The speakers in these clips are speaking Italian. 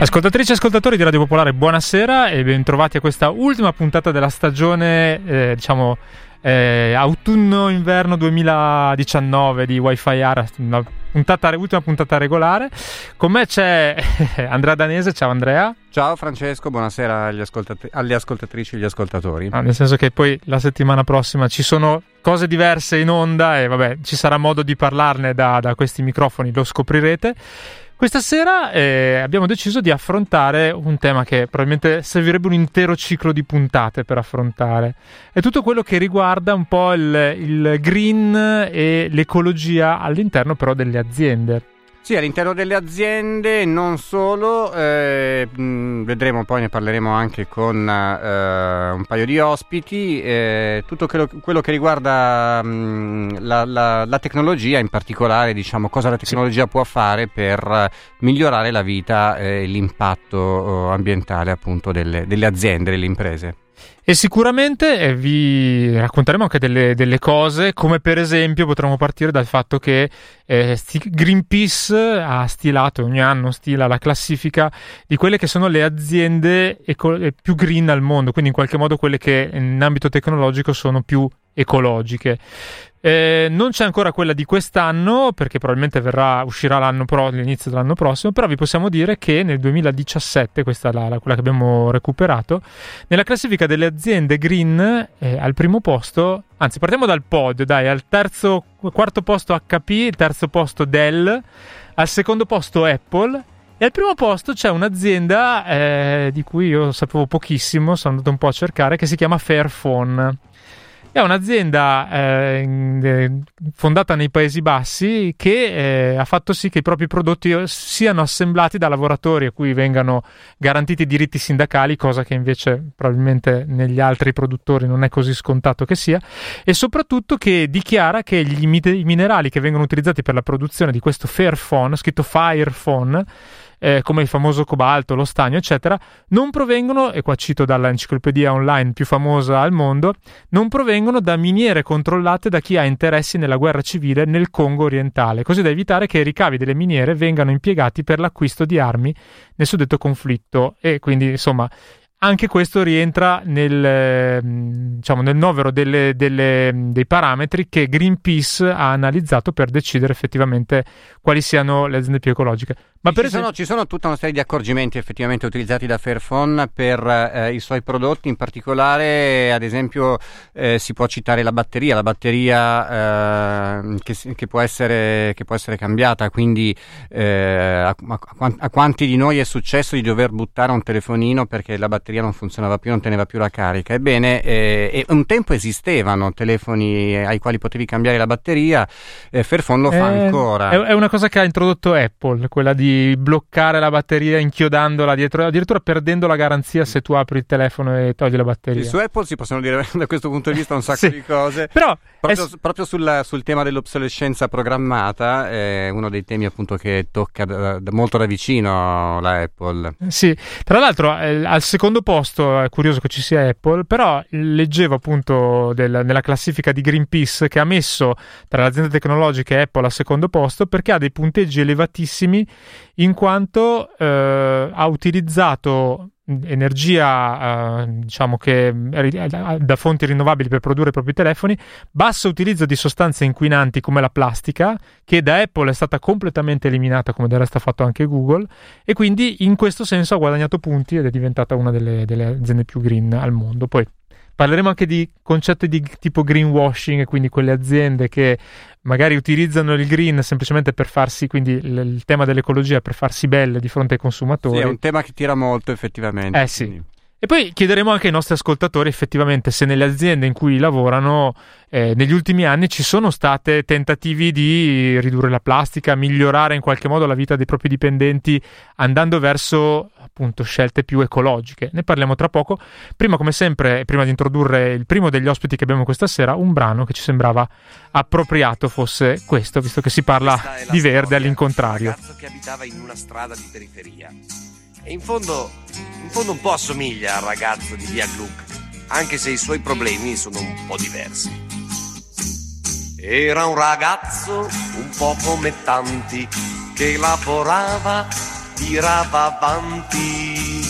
Ascoltatrici e ascoltatori di Radio Popolare, buonasera e bentrovati a questa ultima puntata della stagione, eh, diciamo, eh, autunno-inverno 2019 di Wi-Fi Area, una puntata, ultima puntata regolare. Con me c'è Andrea Danese, ciao Andrea. Ciao Francesco, buonasera agli ascoltat- alle ascoltatrici e agli ascoltatori. Ah, nel senso che poi la settimana prossima ci sono cose diverse in onda e vabbè, ci sarà modo di parlarne da, da questi microfoni, lo scoprirete. Questa sera eh, abbiamo deciso di affrontare un tema che probabilmente servirebbe un intero ciclo di puntate per affrontare. È tutto quello che riguarda un po' il, il green e l'ecologia all'interno però delle aziende. Sì, all'interno delle aziende, non solo, eh, vedremo poi, ne parleremo anche con eh, un paio di ospiti, eh, tutto quello, quello, che riguarda mh, la, la, la, tecnologia, in particolare diciamo cosa la tecnologia sì. può fare per migliorare la vita e l'impatto oh, ambientale appunto delle, delle aziende, delle imprese. E sicuramente eh, vi racconteremo anche delle, delle, cose, come per esempio potremmo partire dal fatto che eh, Greenpeace ha stilato, ogni anno stila la classifica di quelle che sono le aziende eco- eh, più green al mondo, quindi in qualche modo quelle che in ambito tecnologico sono più ecologiche. Eh, non c'è ancora quella di quest'anno perché probabilmente verrà, uscirà pro, all'inizio dell'anno prossimo, però vi possiamo dire che nel 2017, questa è la, la, quella che abbiamo recuperato, nella classifica delle aziende green eh, al primo posto, anzi partiamo dal pod, dai, al terzo, quarto posto HP, terzo posto Dell, al secondo posto Apple e al primo posto c'è un'azienda eh, di cui io sapevo pochissimo, sono andato un po' a cercare, che si chiama Fairphone. È un'azienda eh, fondata nei Paesi Bassi che eh, ha fatto sì che i propri prodotti siano assemblati da lavoratori a cui vengano garantiti i diritti sindacali, cosa che invece probabilmente negli altri produttori non è così scontato che sia, e soprattutto che dichiara che gli, i minerali che vengono utilizzati per la produzione di questo Fairphone, scritto Firephone, eh, come il famoso cobalto, lo stagno, eccetera, non provengono, e qua cito dall'enciclopedia online più famosa al mondo, non provengono da miniere controllate da chi ha interessi nella guerra civile nel Congo orientale, così da evitare che i ricavi delle miniere vengano impiegati per l'acquisto di armi nel suddetto conflitto. E quindi, insomma, anche questo rientra nel, diciamo, nel novero delle, delle, dei parametri che Greenpeace ha analizzato per decidere effettivamente quali siano le aziende più ecologiche. Ma ci, esempio... sono, ci, sono, tutta una serie di accorgimenti effettivamente utilizzati da Fairphone per eh, i suoi prodotti, in particolare ad esempio eh, si può citare la batteria, la batteria eh, che, che, può essere, che, può essere, cambiata, quindi eh, a, a, quanti di noi è successo di dover buttare un telefonino perché la batteria non funzionava più, non teneva più la carica. Ebbene, eh, un tempo esistevano telefoni ai quali potevi cambiare la batteria, eh, Fairphone lo fa ancora. È, è una cosa che ha introdotto Apple, quella di bloccare la batteria inchiodandola dietro, addirittura perdendo la garanzia se tu apri il telefono e togli la batteria. Sì, su Apple si possono dire da questo punto di vista un sacco sì, di cose. Però proprio, è... proprio sul, sul, tema dell'obsolescenza programmata è uno dei temi appunto che tocca da, da molto da vicino la Apple. Sì, tra l'altro eh, al secondo posto è curioso che ci sia Apple, però leggevo appunto del, nella classifica di Greenpeace che ha messo tra le aziende tecnologiche Apple al secondo posto perché ha dei punteggi elevatissimi in quanto eh, ha utilizzato energia eh, diciamo che da fonti rinnovabili per produrre i propri telefoni, basso utilizzo di sostanze inquinanti come la plastica, che da Apple è stata completamente eliminata, come del resto ha fatto anche Google, e quindi in questo senso ha guadagnato punti ed è diventata una delle, delle aziende più green al mondo. Poi Parleremo anche di concetti di tipo greenwashing, quindi quelle aziende che magari utilizzano il green semplicemente per farsi, quindi il, il tema dell'ecologia per farsi belle di fronte ai consumatori. Sì, è un tema che tira molto effettivamente. Eh sì. E poi chiederemo anche ai nostri ascoltatori effettivamente se nelle aziende in cui lavorano eh, negli ultimi anni ci sono state tentativi di ridurre la plastica, migliorare in qualche modo la vita dei propri dipendenti andando verso appunto scelte più ecologiche. Ne parliamo tra poco. Prima come sempre, prima di introdurre il primo degli ospiti che abbiamo questa sera, un brano che ci sembrava appropriato fosse questo, visto che si parla di verde all'incontrario. Un ragazzo che abitava in una strada di periferia e in fondo, in fondo un po' assomiglia al ragazzo di Via Gluck, anche se i suoi problemi sono un po' diversi. Era un ragazzo un po' come tanti che lavorava, tirava avanti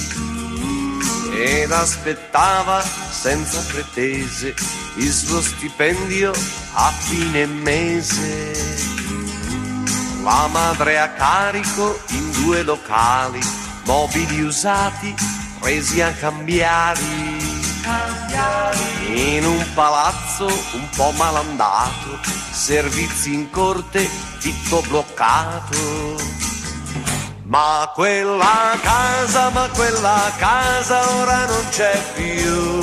ed aspettava senza pretese il suo stipendio a fine mese. La madre a carico in due locali mobili usati presi a cambiare. In un palazzo un po' malandato, servizi in corte, tutto bloccato. Ma quella casa, ma quella casa ora non c'è più.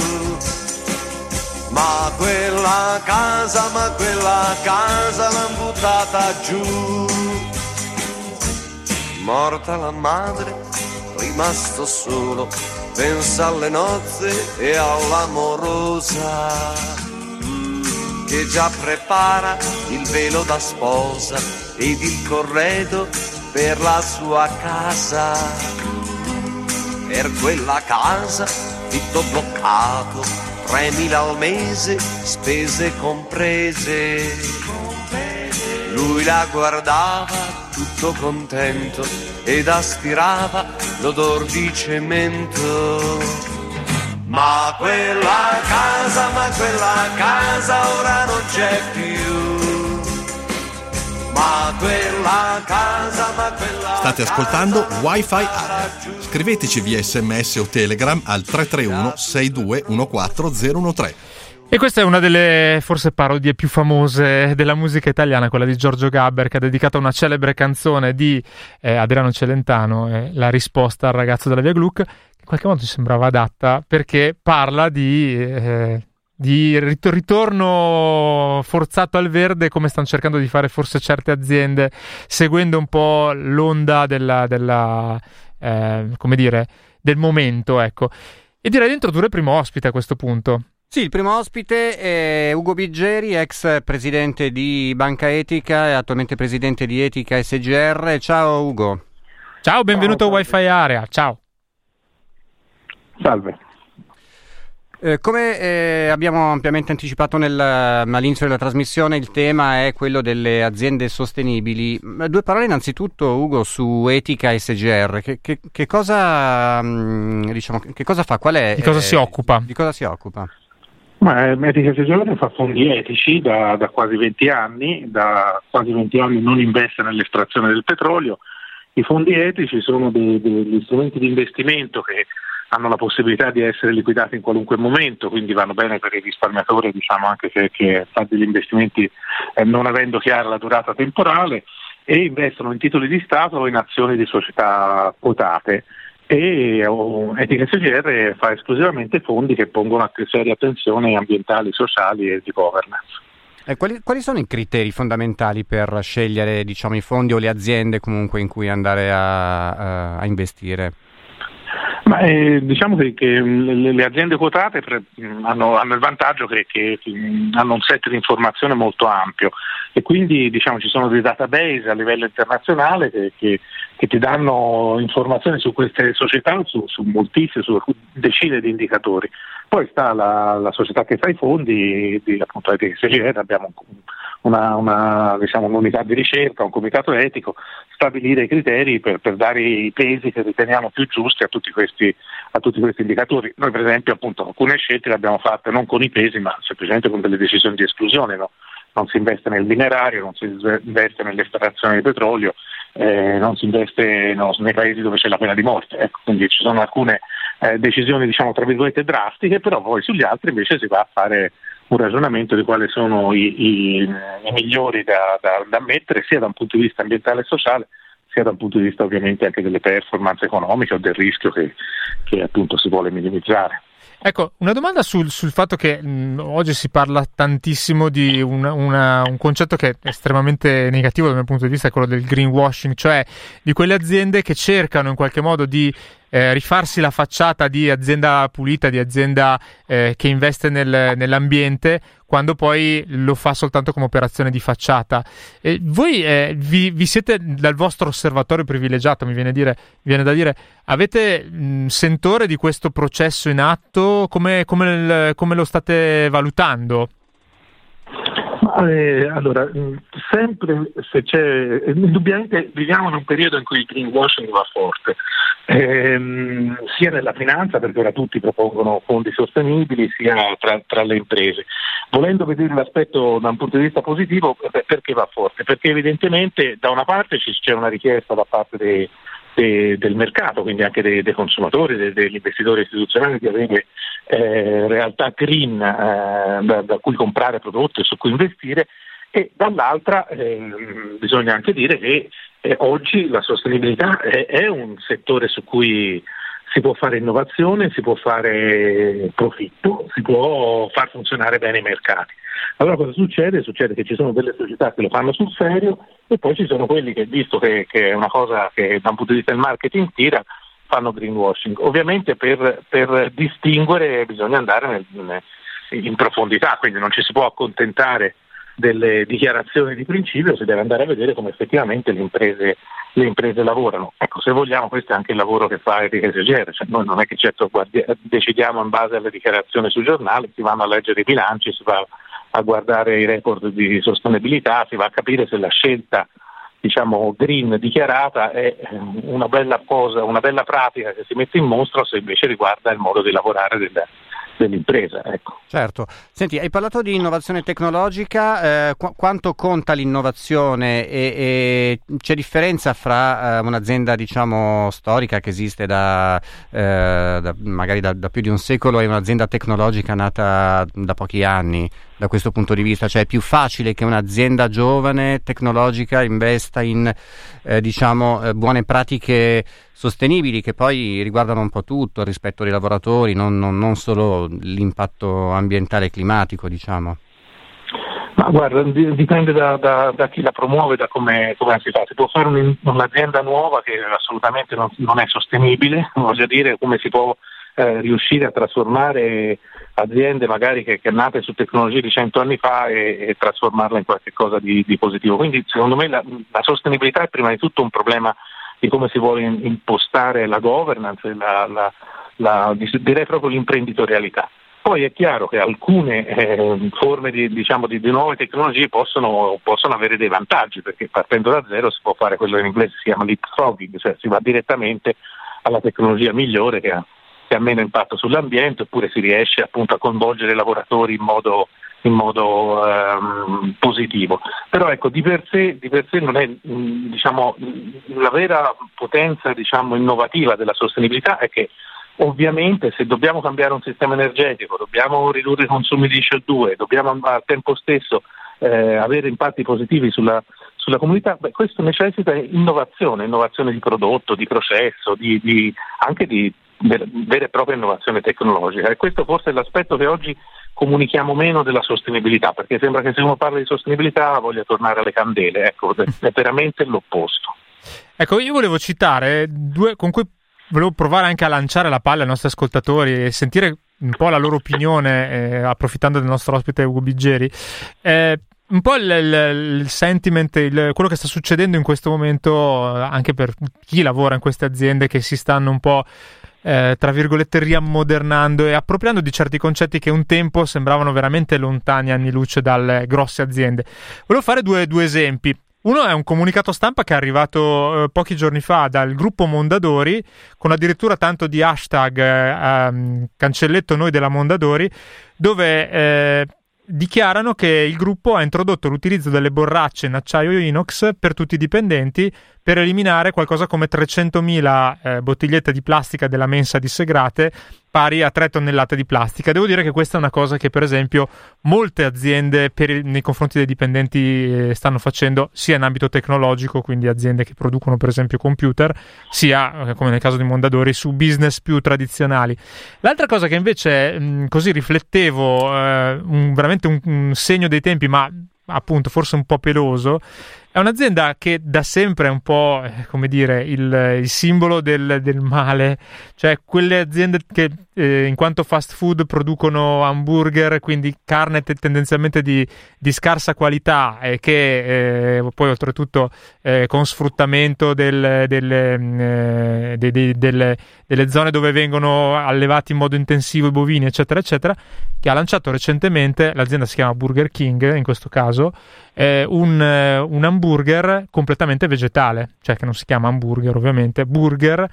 Ma quella casa, ma quella casa l'han buttata giù. Morta la madre, rimasto solo, pensa alle nozze e all'amorosa che già prepara il velo da sposa ed il corredo per la sua casa. Per quella casa tutto bloccato, 3.000 al mese, spese comprese. Lui la guardava tutto contento ed aspirava l'odor di cemento. Ma quella casa, ma quella casa ora non c'è più. Ma quella casa, ma quella State ascoltando Wi-Fi Area. Scriveteci via sms o telegram al 331 6214 013. E questa è una delle forse parodie più famose della musica italiana, quella di Giorgio Gabber, che ha dedicato una celebre canzone di eh, Adriano Celentano, eh, La risposta al ragazzo della via Gluck, che in qualche modo ci sembrava adatta perché parla di, eh, di ritorno forzato al verde, come stanno cercando di fare forse certe aziende, seguendo un po' l'onda della, della eh, come dire, del momento, ecco. E direi di introdurre il primo ospite a questo punto. Sì, il primo ospite è Ugo Biggeri, ex presidente di Banca Etica e attualmente presidente di Etica SGR. Ciao Ugo. Ciao, benvenuto Ciao, a Wi-Fi Area. Ciao. Salve. Eh, come eh, abbiamo ampiamente anticipato nel, all'inizio della trasmissione, il tema è quello delle aziende sostenibili. Due parole innanzitutto, Ugo, su etica SGR. Che, che, che, cosa, mm, diciamo, che cosa fa? Qual è, di cosa eh, si occupa? Di cosa si occupa? Ma eh, Medica Seggiore fa fondi etici da, da, quasi 20 anni, da quasi 20 anni non investe nell'estrazione del petrolio. I fondi etici sono degli strumenti di investimento che hanno la possibilità di essere liquidati in qualunque momento, quindi vanno bene per il risparmiatore, diciamo anche se che fa degli investimenti eh, non avendo chiara la durata temporale e investono in titoli di Stato o in azioni di società quotate e Etica CGR fa esclusivamente fondi che pongono a seria attenzione ambientali, sociali e di governance. Eh, quali, quali, sono i criteri fondamentali per scegliere diciamo, i fondi o le aziende comunque in cui andare a, a, a investire? Ma, eh, diciamo che, che le, le, aziende quotate pre, hanno, hanno, il vantaggio che, che, hanno un set di informazione molto ampio e quindi diciamo, ci sono dei database a livello internazionale che, che ti danno informazioni su queste società, su, su moltissime, su decine di indicatori. Poi sta la, la società che fa i fondi, di, appunto SGR, abbiamo una, una, diciamo, un'unità di ricerca, un comitato etico, stabilire i criteri per, per, dare i pesi che riteniamo più giusti a tutti questi, a tutti questi indicatori. Noi per esempio appunto, alcune scelte le abbiamo fatte non con i pesi ma semplicemente con delle decisioni di esclusione. No? Non si investe nel minerario, non si investe nell'estrazione di petrolio, eh, non si investe no, nei paesi dove c'è la pena di morte. Ecco, quindi ci sono alcune eh, decisioni diciamo tra virgolette drastiche, però poi sugli altri invece si va a fare un ragionamento di quali sono i, i, i migliori da, da, da, mettere sia da un punto di vista ambientale e sociale sia dal punto di vista ovviamente anche delle performance economiche o del rischio che, che appunto si vuole minimizzare. Ecco, una domanda sul, sul fatto che mh, oggi si parla tantissimo di una, una, un concetto che è estremamente negativo dal mio punto di vista, quello del greenwashing, cioè di quelle aziende che cercano in qualche modo di eh, rifarsi la facciata di azienda pulita, di azienda eh, che investe nel, nell'ambiente, quando poi lo fa soltanto come operazione di facciata. E voi eh, vi, vi, siete dal vostro osservatorio privilegiato, mi viene, dire, viene da dire, avete mh, sentore di questo processo in atto? Come, come, come lo state valutando? Eh, allora, sempre se c'è, indubbiamente viviamo in un periodo in cui il greenwashing va forte, ehm, sia nella finanza perché ora tutti propongono fondi sostenibili, sia tra, tra, le imprese. Volendo vedere l'aspetto da un punto di vista positivo, perché va forte? Perché evidentemente da una parte c'è una richiesta da parte dei de, del mercato, quindi anche dei, dei consumatori, de, degli investitori istituzionali, di avere eh, realtà green eh, da, da, cui comprare prodotti e su cui investire. E dall'altra eh, bisogna anche dire che eh, oggi la sostenibilità è, è un settore su cui si può fare innovazione, si può fare profitto, si può far funzionare bene i mercati. Allora cosa succede? Succede che ci sono delle società che lo fanno sul serio e poi ci sono quelli che, visto che, che è una cosa che da un punto di vista del marketing tira, fanno greenwashing. Ovviamente per, per distinguere bisogna andare nel, in profondità, quindi non ci si può accontentare delle dichiarazioni di principio, si deve andare a vedere come effettivamente le imprese, le imprese lavorano. Ecco, se vogliamo questo è anche il lavoro che fa Enrique Segere, cioè noi non è che certo guardi- decidiamo in base alle dichiarazioni sui giornali, si vanno a leggere i bilanci, si va a guardare i report di sostenibilità, si va a capire se la scelta diciamo, green dichiarata è eh, una bella cosa, una bella pratica che si mette in mostra se invece riguarda il modo di lavorare del, dell'impresa. Ecco. Certo. Senti, hai parlato di innovazione tecnologica, eh, qu- quanto conta l'innovazione e, e c'è differenza fra eh, un'azienda diciamo storica che esiste da, eh, da magari da, da, più di un secolo e un'azienda tecnologica nata da pochi anni da questo punto di vista? Cioè è più facile che un'azienda giovane tecnologica investa in eh, diciamo eh, buone pratiche sostenibili che poi riguardano un po' tutto il rispetto dei lavoratori, non, non, non solo l'impatto ambientale e climatico, diciamo. Ma guarda, dipende da, da, da, chi la promuove, da come, si fa. Si può fare un, un'azienda nuova che assolutamente non, non, è sostenibile, voglio dire come si può eh, riuscire a trasformare aziende magari che, che nate su tecnologie di cento anni fa e, e trasformarla in qualcosa di, di, positivo. Quindi secondo me la, la sostenibilità è prima di tutto un problema di come si vuole impostare la governance, la, la, la, direi proprio l'imprenditorialità. Poi è chiaro che alcune eh, forme di, diciamo, di, di, nuove tecnologie possono, possono, avere dei vantaggi, perché partendo da zero si può fare quello che in inglese si chiama leapfrogging, cioè si va direttamente alla tecnologia migliore che ha, che ha meno impatto sull'ambiente, oppure si riesce appunto a coinvolgere i lavoratori in modo in modo ehm, positivo. Però ecco, di per sé, di per sé non è mm, diciamo, la vera potenza diciamo, innovativa della sostenibilità è che ovviamente se dobbiamo cambiare un sistema energetico, dobbiamo ridurre i consumi di CO2, dobbiamo al tempo stesso eh, avere impatti positivi sulla, sulla comunità, beh, questo necessita innovazione, innovazione di prodotto, di processo, di, di, anche di vera e propria innovazione tecnologica. E questo forse è l'aspetto che oggi comunichiamo meno della sostenibilità, perché sembra che se uno parla di sostenibilità voglia tornare alle candele, ecco, è veramente l'opposto. Ecco, io volevo citare due con cui volevo provare anche a lanciare la palla ai nostri ascoltatori e sentire un po' la loro opinione, eh, approfittando del nostro ospite Ugo Biggeri. Eh, un po' il, il, il sentiment, il, quello che sta succedendo in questo momento anche per chi lavora in queste aziende che si stanno un po' eh, tra virgolette, riammodernando e appropriando di certi concetti che un tempo sembravano veramente lontani anni luce dalle grosse aziende. Volevo fare due, due esempi. Uno è un comunicato stampa che è arrivato eh, pochi giorni fa dal gruppo Mondadori, con addirittura tanto di hashtag eh, um, cancelletto noi della Mondadori, dove eh, dichiarano che il gruppo ha introdotto l'utilizzo delle borracce in acciaio inox per tutti i dipendenti per eliminare qualcosa come 300.000 eh, bottigliette di plastica della mensa dissegrate pari a 3 tonnellate di plastica. Devo dire che questa è una cosa che per esempio molte aziende il, nei confronti dei dipendenti eh, stanno facendo sia in ambito tecnologico, quindi aziende che producono per esempio computer, sia eh, come nel caso di Mondadori su business più tradizionali. L'altra cosa che invece mh, così riflettevo, eh, un, veramente un, un segno dei tempi, ma appunto forse un po' peloso, è un'azienda che da sempre è un po', eh, come dire, il, il simbolo del, del, male, cioè quelle aziende che eh, in quanto fast food producono hamburger, quindi carne t- tendenzialmente di, di, scarsa qualità e che eh, poi oltretutto eh, con sfruttamento del, del, mm, eh, de, de, delle, delle zone dove vengono allevati in modo intensivo i bovini, eccetera, eccetera, che ha lanciato recentemente, l'azienda si chiama Burger King in questo caso, eh, un, un hamburger completamente vegetale, cioè che non si chiama hamburger ovviamente, burger.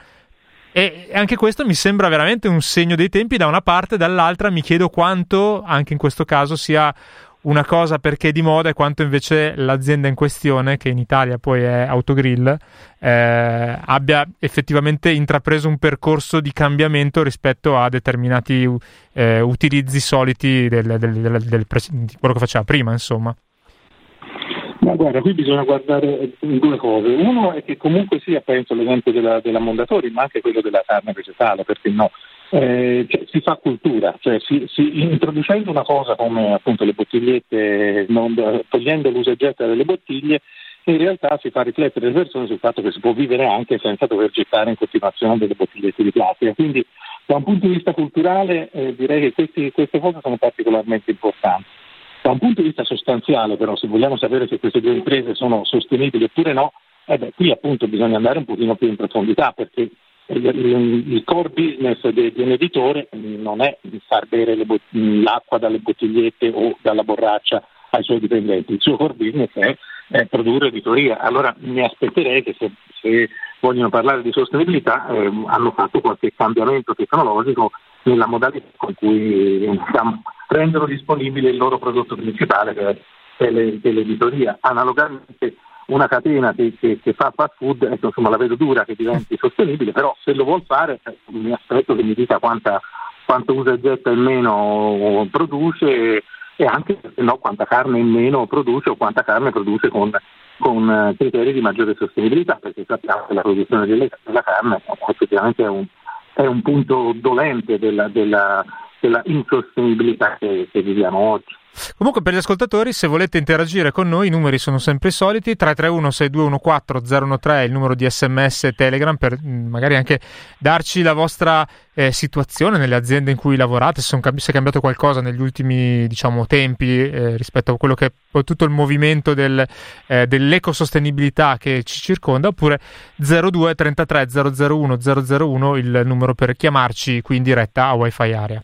E anche questo mi sembra veramente un segno dei tempi da una parte, dall'altra mi chiedo quanto anche in questo caso sia una cosa perché è di moda e quanto invece l'azienda in questione, che in Italia poi è Autogrill, eh, abbia effettivamente intrapreso un percorso di cambiamento rispetto a determinati eh, utilizzi soliti del, del, del, del, di quello che faceva prima, insomma. Ma guarda, qui bisogna guardare due cose. Uno è che comunque sia, penso, l'esempio della, della Mondatori, ma anche quello della carne vegetale, perché no? Eh, cioè, si fa cultura, cioè si, si, introducendo una cosa come appunto le bottigliette, non, togliendo l'uso e getta delle bottiglie, in realtà si fa riflettere le persone sul fatto che si può vivere anche senza dover gettare in continuazione delle bottigliette di plastica. Quindi da un punto di vista culturale eh, direi che questi, queste cose sono particolarmente importanti. Da un punto di vista sostanziale, però, se vogliamo sapere se queste due imprese sono sostenibili oppure no, eh beh, qui appunto bisogna andare un pochino più in profondità perché il, il core business di, un editore non è far bere bot- l'acqua dalle bottigliette o dalla borraccia ai suoi dipendenti, il suo core business è, è produrre editoria. Allora mi aspetterei che se, se vogliono parlare di sostenibilità eh, hanno fatto qualche cambiamento tecnologico nella modalità con cui diciamo, rendono disponibile il loro prodotto principale che è, l'editoria. Analogamente una catena che, che, che, fa fast food, ecco, insomma la vedo dura che diventi sostenibile, però se lo vuol fare eh, mi aspetto che mi dica quanta, quanto usa e getta in meno produce e anche no, quanta carne in meno produce o quanta carne produce con, con eh, criteri di maggiore sostenibilità, perché sappiamo che la produzione della carne effettivamente è un, è un punto dolente della, della, della insostenibilità che, che viviamo oggi. Comunque per gli ascoltatori, se volete interagire con noi, i numeri sono sempre i soliti, 331-6214-013 è il numero di sms e telegram per mm, magari anche darci la vostra eh, situazione nelle aziende in cui lavorate, se, cambi- se, è cambiato qualcosa negli ultimi diciamo, tempi eh, rispetto a quello che è tutto il movimento del, eh, dell'ecosostenibilità che ci circonda, oppure 02 33 001 001 il numero per chiamarci qui in diretta a Wi-Fi Area.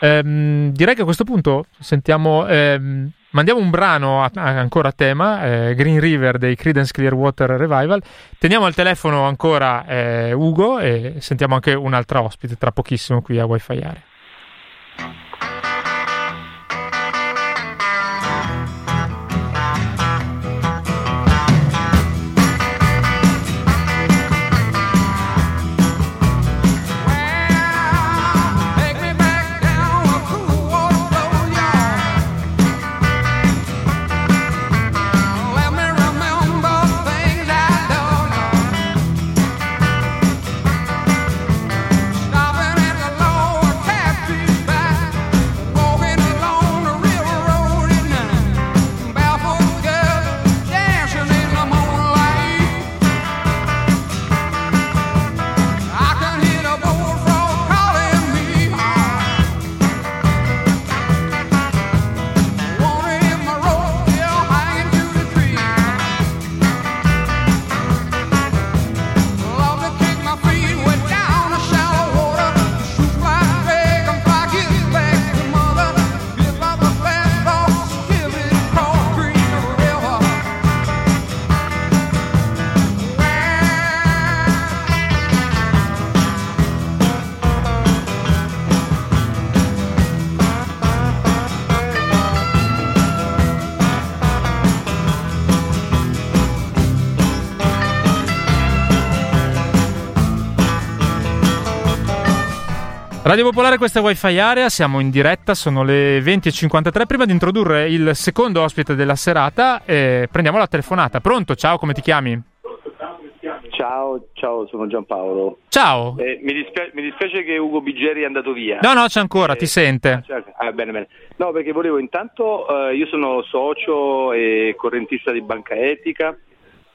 Ehm, direi che a questo punto sentiamo, ehm, mandiamo un brano a, a, ancora a tema, eh, Green River dei Credence Clearwater Revival. Teniamo al telefono ancora eh, Ugo e sentiamo anche un'altra ospite tra pochissimo qui a Wi-Fi Area. Radio Popolare, questa è Wi-Fi Area, siamo in diretta, sono le 20.53. Prima di introdurre il secondo ospite della serata, eh, prendiamo la telefonata. Pronto? Ciao, come ti chiami? Ciao, ciao, sono Giampaolo. Ciao. Eh, mi, dispiace, mi, dispiace, che Ugo Biggeri è andato via. No, no, c'è ancora, eh, ti sente. Ah, bene, bene. No, perché volevo intanto, eh, io sono socio e correntista di Banca Etica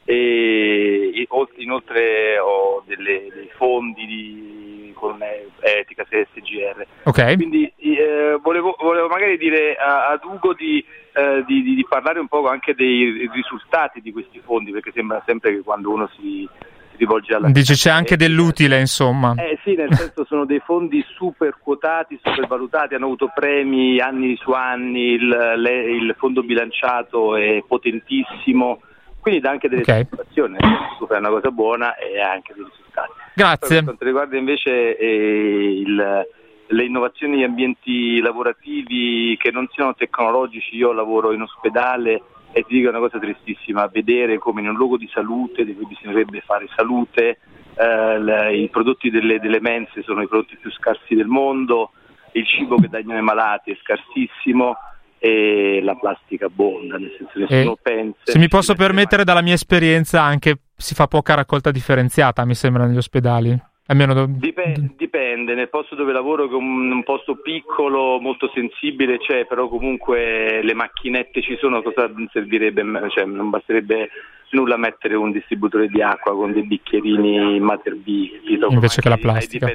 e inoltre ho delle, dei fondi di, con Etica SGR. Ok. Quindi eh, volevo, volevo, magari dire a, ad Ugo di, eh, di, di, parlare un po' anche dei risultati di questi fondi, perché sembra sempre che quando uno si, si rivolge alla... Dice c'è anche dell'utile, insomma. Eh sì, nel senso sono dei fondi super quotati, super valutati, hanno avuto premi anni su anni, il, le, il fondo bilanciato è potentissimo quindi dà anche delle okay. soddisfazioni, è una cosa buona e ha anche dei risultati. Grazie. Per quanto riguarda invece eh, il, le innovazioni in ambienti lavorativi che non siano tecnologici, io lavoro in ospedale e ti dico una cosa tristissima, vedere come in un luogo di salute, dove bisognerebbe fare salute, eh, le, i prodotti delle, delle mense sono i prodotti più scarsi del mondo, il cibo che danno ai malati è scarsissimo, e la plastica abbonda, nel senso che nessuno pensa. Se mi posso permettere, mai. dalla mia esperienza, anche si fa poca raccolta differenziata, mi sembra, negli ospedali. Do... Dipende, dipende, nel posto dove lavoro, che è un, posto piccolo, molto sensibile, c'è, però comunque le macchinette ci sono, cosa servirebbe? Cioè, non basterebbe nulla mettere un distributore di acqua con dei bicchierini Mater B, invece che la plastica.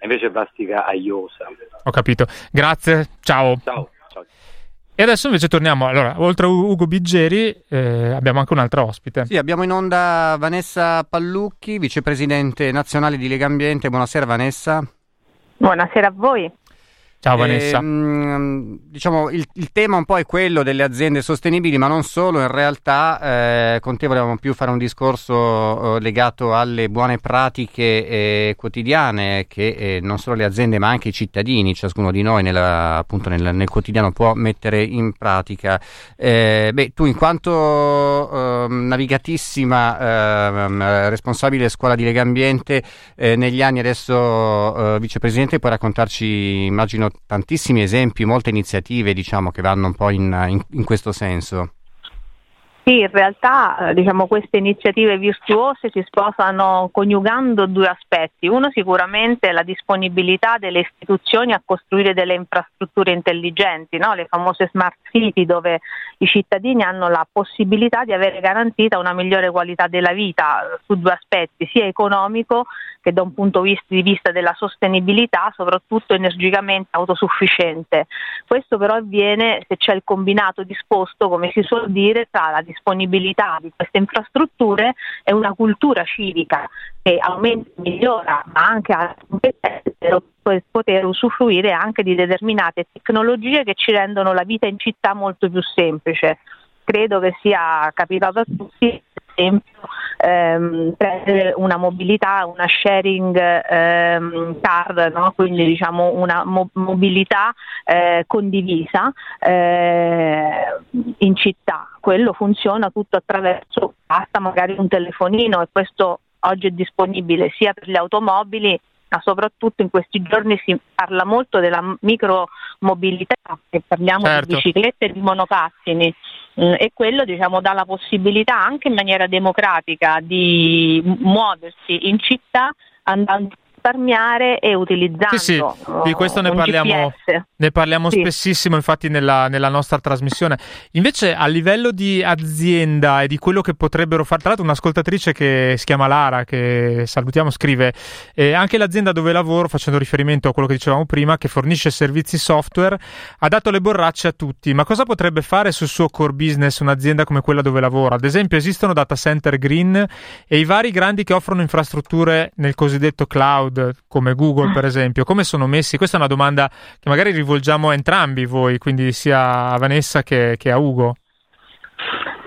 Invece plastica aiosa. Ho capito. Grazie, ciao. Ciao. E adesso invece torniamo, allora, oltre a Ugo Biggeri eh, abbiamo anche un'altra ospite. Sì, abbiamo in onda Vanessa Pallucchi, vicepresidente nazionale di Lega Ambiente. Buonasera Vanessa. Buonasera a voi. Ciao Vanessa. Eh, diciamo, il, il, tema un po' è quello delle aziende sostenibili, ma non solo, in realtà eh, con te volevamo più fare un discorso eh, legato alle buone pratiche eh, quotidiane che eh, non solo le aziende ma anche i cittadini, ciascuno di noi nella, appunto nel, nel, quotidiano può mettere in pratica. Eh, beh, tu in quanto ehm, navigatissima ehm, responsabile scuola di Lega Ambiente negli anni adesso vicepresidente, puoi raccontarci, immagino, tantissimi esempi, molte iniziative diciamo, che vanno un po' in, in, in questo senso. Sì, in realtà eh, diciamo, queste iniziative virtuose si sposano coniugando due aspetti. Uno sicuramente è la disponibilità delle istituzioni a costruire delle infrastrutture intelligenti, no? le famose smart city dove i cittadini hanno la possibilità di avere garantita una migliore qualità della vita eh, su due aspetti, sia economico che da un punto di vista della sostenibilità, soprattutto energicamente autosufficiente. Questo però avviene se c'è il combinato disposto, come si suol dire, tra la disponibilità di queste infrastrutture e una cultura civica che aumenta e migliora, ma anche ha per poter usufruire anche di determinate tecnologie che ci rendono la vita in città molto più semplice. Credo che sia capitato a tutti esempio ehm, prendere una mobilità, una sharing ehm, car, no? quindi diciamo una mo- mobilità eh, condivisa eh, in città. Quello funziona tutto attraverso, basta magari un telefonino e questo oggi è disponibile sia per le automobili ma soprattutto in questi giorni si parla molto della micromobilità e parliamo certo. di biciclette e di monopattini mm, e quello diciamo, dà la possibilità anche in maniera democratica di muoversi in città andando risparmiare e utilizzando. Sì, sì, di questo ne parliamo, ne parliamo sì. spessissimo infatti nella, nella, nostra trasmissione. Invece a livello di azienda e di quello che potrebbero fare, tra l'altro un'ascoltatrice che si chiama Lara, che salutiamo, scrive eh, anche l'azienda dove lavoro, facendo riferimento a quello che dicevamo prima, che fornisce servizi software, ha dato le borracce a tutti, ma cosa potrebbe fare sul suo core business un'azienda come quella dove lavora? Ad esempio esistono data center green e i vari grandi che offrono infrastrutture nel cosiddetto cloud come Google per esempio, come sono messi? Questa è una domanda che magari rivolgiamo a entrambi voi, quindi sia a Vanessa che, che a Ugo.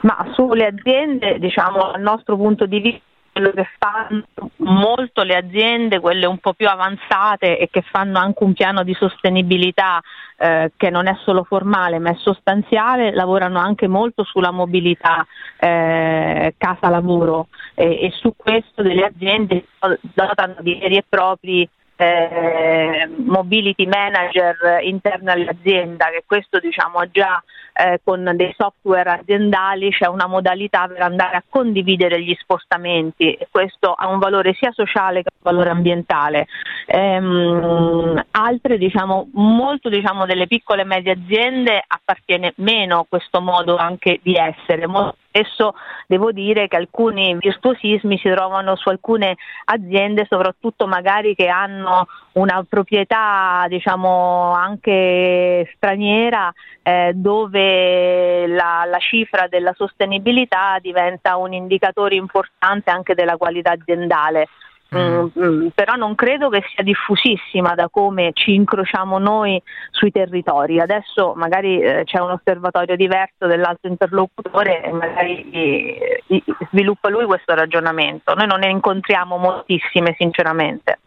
Ma sulle aziende, diciamo, dal nostro punto di vista, quello che fanno molto le aziende, quelle un po' più avanzate e che fanno anche un piano di sostenibilità eh, che non è solo formale ma è sostanziale, lavorano anche molto sulla mobilità eh, casa-lavoro e, e, su questo delle aziende dotano di veri e propri eh, mobility manager interna all'azienda, che questo diciamo già eh, con dei software aziendali c'è una modalità per andare a condividere gli spostamenti e questo ha un valore sia sociale che un valore ambientale. Ehm, altre diciamo, molto diciamo, delle piccole e medie aziende appartiene meno questo modo anche di essere. Molto spesso devo dire che alcuni virtuosismi si trovano su alcune aziende, soprattutto magari che hanno una proprietà diciamo anche straniera eh, dove la, la, cifra della sostenibilità diventa un indicatore importante anche della qualità aziendale. Mm. Mm, però non credo che sia diffusissima da come ci incrociamo noi sui territori. Adesso magari eh, c'è un osservatorio diverso dell'altro interlocutore e magari eh, sviluppa lui questo ragionamento. Noi non ne incontriamo moltissime sinceramente.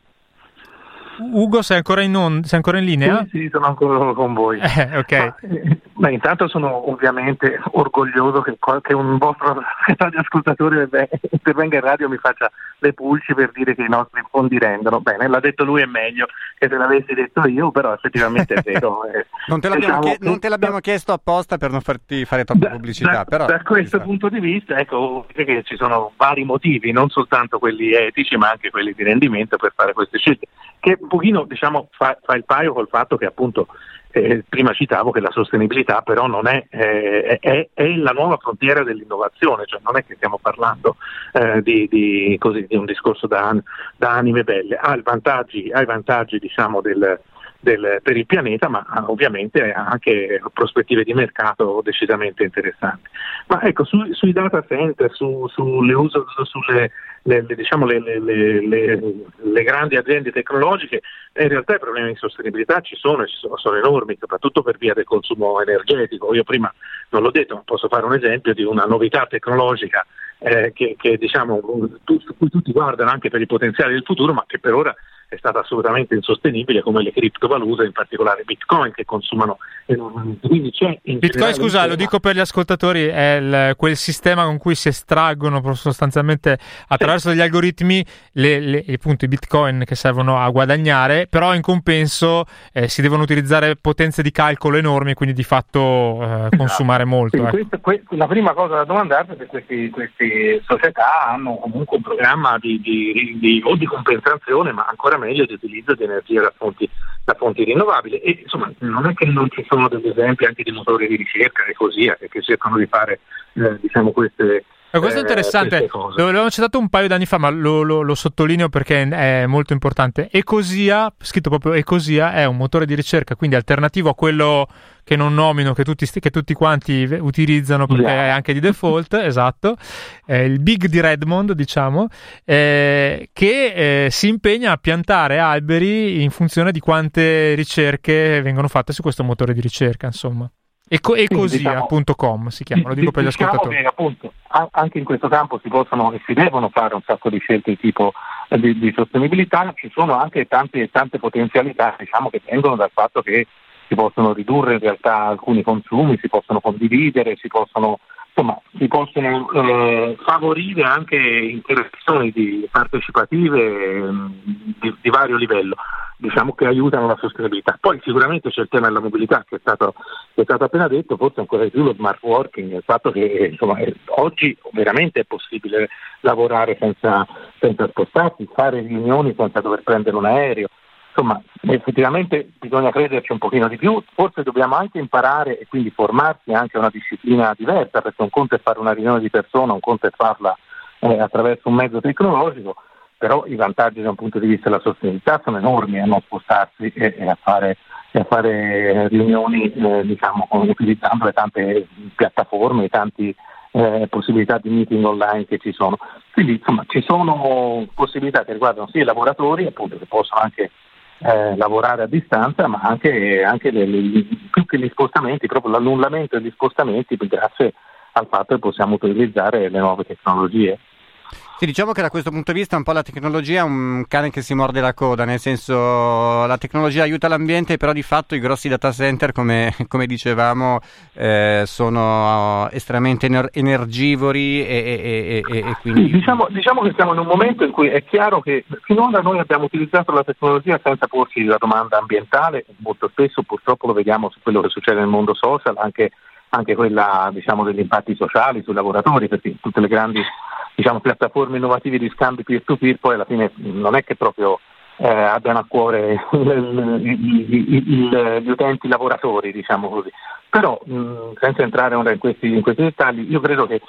Ugo, sei ancora in, on- sei ancora in linea? Sì, sì, sono ancora con voi. Eh, okay. Eh, ma, intanto sono ovviamente orgoglioso che, che un vostro ascoltatore intervenga in radio e mi faccia le pulci per dire che i nostri fondi rendono. Bene, l'ha detto lui è meglio che se l'avessi detto io, però effettivamente è vero. Eh, non, te diciamo chie- non, te l'abbiamo chiesto apposta per non farti fare troppa da, pubblicità. Da, però, da questo punto di vista, ecco, che ci sono vari motivi, non soltanto quelli etici, ma anche quelli di rendimento per fare queste scelte, che un pochino diciamo, fa, fa il paio col fatto che appunto eh, prima citavo che la sostenibilità però non è, eh, è, è, la nuova frontiera dell'innovazione, cioè non è che stiamo parlando eh, di, di, così, di, un discorso da, da anime belle, ha i vantaggi, ha i vantaggi diciamo, del, del, per il pianeta, ma ovviamente ha anche prospettive di mercato decisamente interessanti. Ma ecco, su, sui data center, su, sull'uso, sulle le, diciamo, le, le, grandi aziende tecnologiche, in realtà i problemi di sostenibilità ci sono e sono, sono enormi, soprattutto per via del consumo energetico. Io prima non l'ho detto, ma posso fare un esempio di una novità tecnologica eh, che, che diciamo, su cui tutti guardano anche per i potenziali del futuro, ma che per ora è stata assolutamente insostenibile come le criptovalute, in particolare Bitcoin che consumano enormemente. Quindi c'è Bitcoin, scusa, lo dico per gli ascoltatori, è il, quel sistema con cui si estraggono sostanzialmente attraverso degli algoritmi le, le, appunto, i Bitcoin che servono a guadagnare, però in compenso eh, si devono utilizzare potenze di calcolo enormi, quindi di fatto eh, esatto. consumare molto. Ecco. Questa, questa, la prima cosa da domandarsi è se queste, queste società hanno comunque un programma di, di, di, o di compensazione, ma ancora meglio di utilizzo di energia da fonti, da fonti rinnovabili. E insomma, non è che non ci sono degli esempi anche di motori di ricerca e così, eh, che cercano di fare eh, diciamo queste, ma questo è eh, interessante, l'avevamo citato un paio d'anni fa, ma lo, lo, lo, sottolineo perché è molto importante. Ecosia, scritto proprio Ecosia, è un motore di ricerca, quindi alternativo a quello che non nomino, che tutti, che tutti quanti utilizzano perché yeah. è anche di default, esatto, eh, il Big di Redmond, diciamo, eh, che eh, si impegna a piantare alberi in funzione di quante ricerche vengono fatte su questo motore di ricerca, insomma. Eco, ecosia.com diciamo, si chiama, lo dico per gli diciamo ascoltatori. Che, appunto, anche in questo campo si possono e si devono fare un sacco di scelte di tipo eh, di, di sostenibilità, ci sono anche tante, tante potenzialità diciamo, che vengono dal fatto che si possono ridurre in realtà alcuni consumi, si possono condividere, si possono, insomma, si possono eh, favorire anche interazioni di partecipative eh, di, di vario livello diciamo, che aiutano la sostenibilità. Poi sicuramente c'è il tema della mobilità che è stato, che è stato appena detto, forse ancora di più lo smart working, il fatto che insomma, oggi veramente è possibile lavorare senza, senza spostarsi, fare riunioni senza dover prendere un aereo. Insomma, effettivamente bisogna crederci un pochino di più, forse dobbiamo anche imparare e quindi formarsi anche a una disciplina diversa, perché un conto è fare una riunione di persona, un conto è farla eh, attraverso un mezzo tecnologico, però i vantaggi da un punto di vista della sostenibilità sono enormi a non spostarsi e, e, a, fare, e a, fare, riunioni eh, diciamo, utilizzando le tante piattaforme, tante eh, possibilità di meeting online che ci sono. Quindi insomma ci sono possibilità che riguardano sia i lavoratori appunto, che possono anche eh, lavorare a distanza, ma anche, anche le, più che gli spostamenti, proprio l'annullamento degli spostamenti grazie al fatto che possiamo utilizzare le nuove tecnologie. Sì, diciamo che da questo punto di vista un po' la tecnologia è un cane che si morde la coda, nel senso la tecnologia aiuta l'ambiente, però di fatto i grossi data center, come, come dicevamo, eh, sono estremamente ener- energivori e, e, e, e quindi... Sì, diciamo, diciamo, che siamo in un momento in cui è chiaro che finora noi abbiamo utilizzato la tecnologia senza porci la domanda ambientale, molto spesso purtroppo lo vediamo su quello che succede nel mondo social, anche, anche quella diciamo, degli impatti sociali sui lavoratori, perché tutte le grandi diciamo, piattaforme innovative di scambi peer-to-peer poi alla fine non è che proprio eh, abbiano a cuore gli utenti lavoratori, diciamo così. Però mh, senza entrare ora in questi, in questi dettagli, io credo che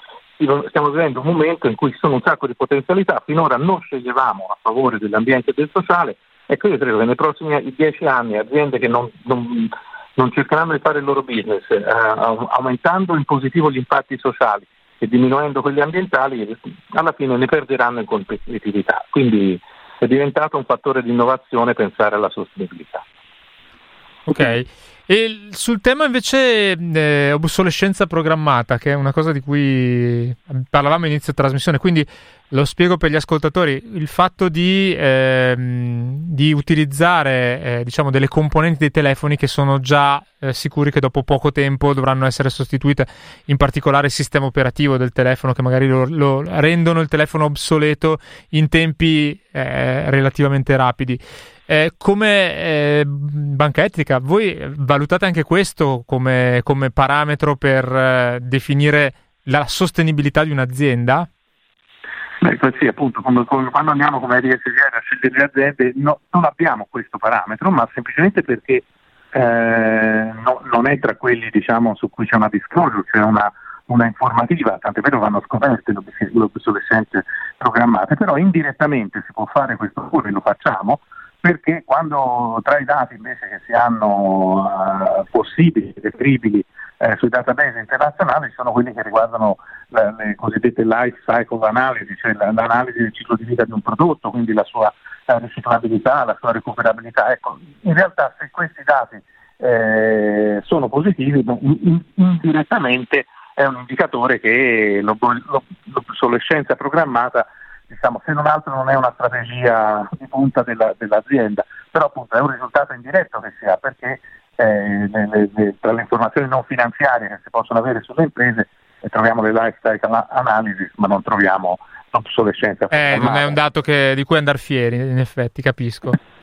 stiamo vivendo un momento in cui ci sono un sacco di potenzialità, finora non sceglievamo a favore dell'ambiente e del sociale, ecco io credo che nei prossimi dieci anni aziende che non, non, non cercheranno di fare il loro business eh, aumentando in positivo gli impatti sociali e diminuendo quelli ambientali, alla fine ne perderanno in competitività. Quindi è diventato un fattore di innovazione pensare alla sostenibilità. Ok. E sul tema invece eh, obsolescenza programmata, che è una cosa di cui parlavamo della trasmissione, quindi lo spiego per gli ascoltatori, il fatto di, eh, di utilizzare eh, diciamo delle componenti dei telefoni che sono già eh, sicuri che dopo poco tempo dovranno essere sostituite, in particolare il sistema operativo del telefono che magari lo, lo rendono il telefono obsoleto in tempi eh, relativamente rapidi. Eh, come eh, banca etica, voi valutate anche questo come, come parametro per eh, definire la sostenibilità di un'azienda? Beh, sì, appunto, come, quando andiamo come RSGR a scegliere le aziende no, non abbiamo questo parametro, ma semplicemente perché eh, no, non è tra quelli diciamo, su cui c'è una disclosure, c'è una, una informativa, tant'è vero vanno scoperte le obsolescenze programmate, però indirettamente si può fare questo pure, lo facciamo, perché quando tra i dati invece che si hanno uh, possibili, reperibili eh, sui database internazionali sono quelli che riguardano le, le cosiddette life cycle analysis, cioè l'analisi del ciclo di vita di un prodotto, quindi la sua eh, riciclabilità, la sua recuperabilità. Ecco, in realtà se questi dati eh, sono positivi, in, indirettamente è un indicatore che l'obsolescenza programmata diciamo, se non altro non è una strategia di punta della, dell'azienda, però appunto è un risultato indiretto che si ha perché eh, le, le, tra le informazioni non finanziarie che si possono avere sulle imprese eh, troviamo le lifestyle analysis ma non troviamo l'obsolescenza. Eh, non è un dato che, di cui andare fieri, in effetti, capisco.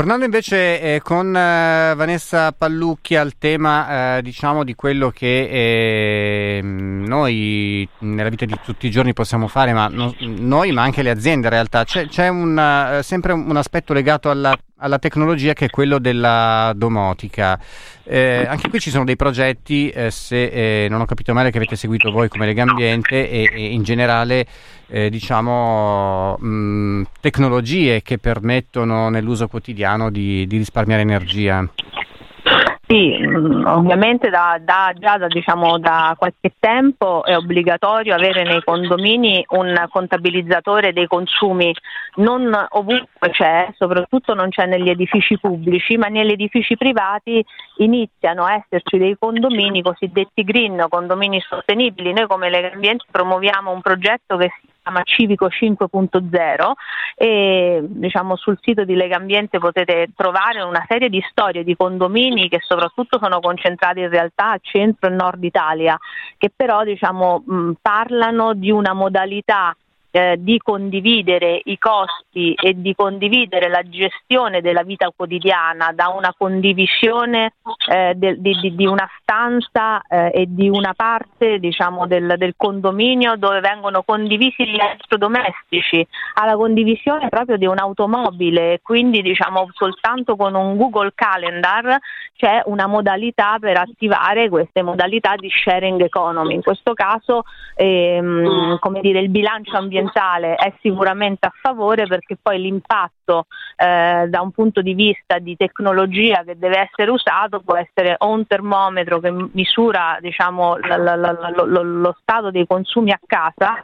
Tornando invece eh, con eh, Vanessa Pallucchi al tema eh, diciamo di quello che ehm, noi nella vita di tutti i giorni possiamo fare, ma no, noi ma anche le aziende in realtà, c'è, c'è un, eh, sempre un aspetto legato alla alla tecnologia che è quello della domotica. Eh, anche qui ci sono dei progetti, eh, se eh, non ho capito male, che avete seguito voi come Lega Ambiente e, e in generale eh, diciamo mh, tecnologie che permettono nell'uso quotidiano di, di risparmiare energia. Sì, mm, ovviamente da, da, già da, diciamo, da, qualche tempo è obbligatorio avere nei condomini un contabilizzatore dei consumi, non ovunque c'è, soprattutto non c'è negli edifici pubblici, ma negli edifici privati iniziano a esserci dei condomini cosiddetti green, condomini sostenibili. Noi come Lega Ambiente promuoviamo un progetto che si chiama Civico 5.0 e diciamo, sul sito di Lega Ambiente potete trovare una serie di storie di condomini che soprattutto sono concentrati in realtà a centro e nord Italia, che però diciamo, mh, parlano di una modalità eh, di condividere i costi e di condividere la gestione della vita quotidiana da una condivisione eh, de, di, di, una stanza eh, e di una parte diciamo, del, del, condominio dove vengono condivisi gli elettrodomestici alla condivisione proprio di un'automobile quindi diciamo, soltanto con un Google Calendar c'è una modalità per attivare queste modalità di sharing economy. In questo caso ehm, come dire, il bilancio ambientale ambientale è sicuramente a favore perché poi l'impatto eh, da un punto di vista di tecnologia che deve essere usato può essere o un termometro che misura diciamo, l- l- l- lo stato dei consumi a casa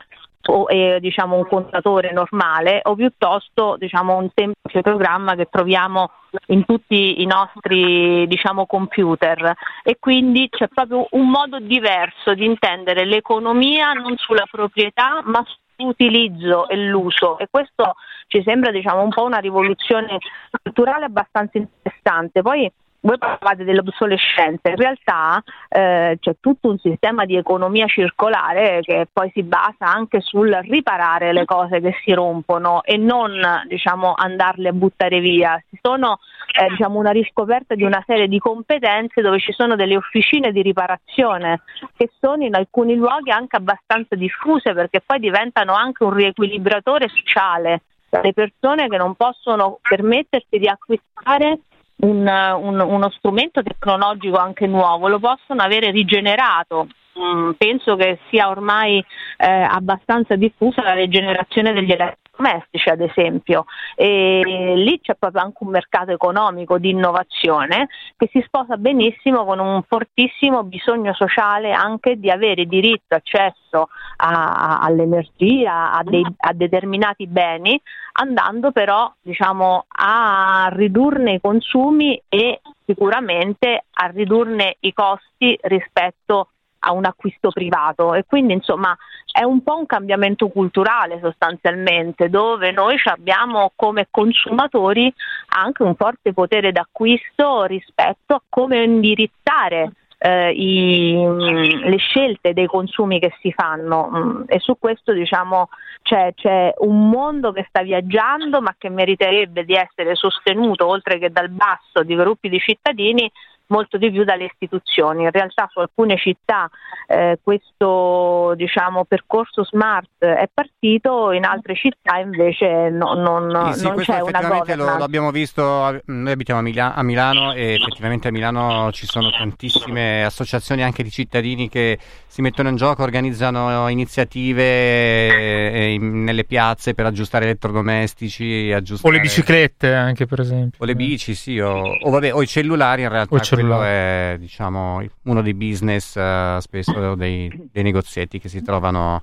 o è diciamo, un contatore normale o piuttosto diciamo, un semplice programma che troviamo in tutti i nostri diciamo, computer. E quindi c'è proprio un modo diverso di intendere l'economia non sulla proprietà ma sull'utilizzo e l'uso e questo ci sembra diciamo, un po' una rivoluzione culturale abbastanza interessante. Poi voi parlavate dell'obsolescenza, in realtà eh, c'è tutto un sistema di economia circolare che poi si basa anche sul riparare le cose che si rompono e non diciamo, andarle a buttare via. Ci sono eh, diciamo, una riscoperta di una serie di competenze dove ci sono delle officine di riparazione che sono in alcuni luoghi anche abbastanza diffuse perché poi diventano anche un riequilibratore sociale. Le persone che non possono permettersi di acquistare un, un, uno strumento tecnologico anche nuovo, lo possono avere rigenerato. Mm, penso che sia ormai eh, abbastanza diffusa la rigenerazione degli elettrodomestici, ad esempio, e lì c'è proprio anche un mercato economico di innovazione che si sposa benissimo con un fortissimo bisogno sociale anche di avere diritto, accesso a, all'energia, a, dei, a determinati beni andando però diciamo, a ridurne i consumi e sicuramente a ridurne i costi rispetto a un acquisto privato. E quindi insomma è un po' un cambiamento culturale sostanzialmente dove noi abbiamo come consumatori anche un forte potere d'acquisto rispetto a come indirizzare eh, i, le scelte dei consumi che si fanno. Mm, e su questo diciamo c'è, c'è, un mondo che sta viaggiando ma che meriterebbe di essere sostenuto oltre che dal basso di gruppi di cittadini molto di più dalle istituzioni. In realtà su alcune città eh, questo diciamo, percorso smart è partito, in altre città invece no, non, sì, sì, non c'è una governance. Lo, l'abbiamo visto, noi abitiamo a, Mila- a, Milano e effettivamente a Milano ci sono tantissime associazioni anche di cittadini che si mettono in gioco, organizzano iniziative eh, nelle piazze per aggiustare elettrodomestici. Aggiustare... O le biciclette anche per esempio. O le bici, sì, o, o, vabbè, o i cellulari in realtà quello è diciamo, uno dei business uh, spesso dei, dei, negozietti che si trovano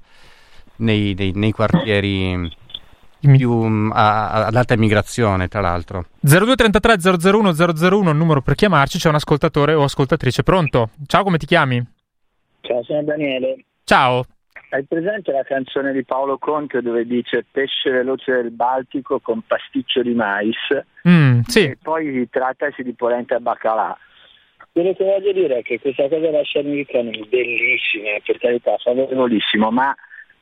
nei, dei, nei quartieri più um, a, ad alta immigrazione, tra l'altro. 0233 001 001 il numero per chiamarci, c'è un ascoltatore o ascoltatrice pronto. Ciao, come ti chiami? Ciao, sono Daniele. Ciao. Hai presente la canzone di Paolo Conte dove dice pesce veloce del Baltico con pasticcio di mais? Mm, sì. E poi trattasi di polenta e baccalà. Quello che voglio dire è che questa cosa della economy è bellissima, per carità, favorevolissimo, ma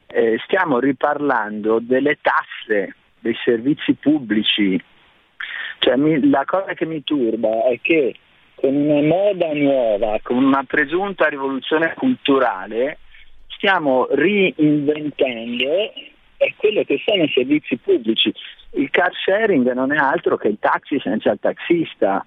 eh, stiamo riparlando delle tasse, dei servizi pubblici. Cioè, mi, la cosa che mi turba è che con una moda nuova, con una presunta rivoluzione culturale, stiamo reinventando quello che sono i servizi pubblici. Il car sharing non è altro che il taxi senza il taxista.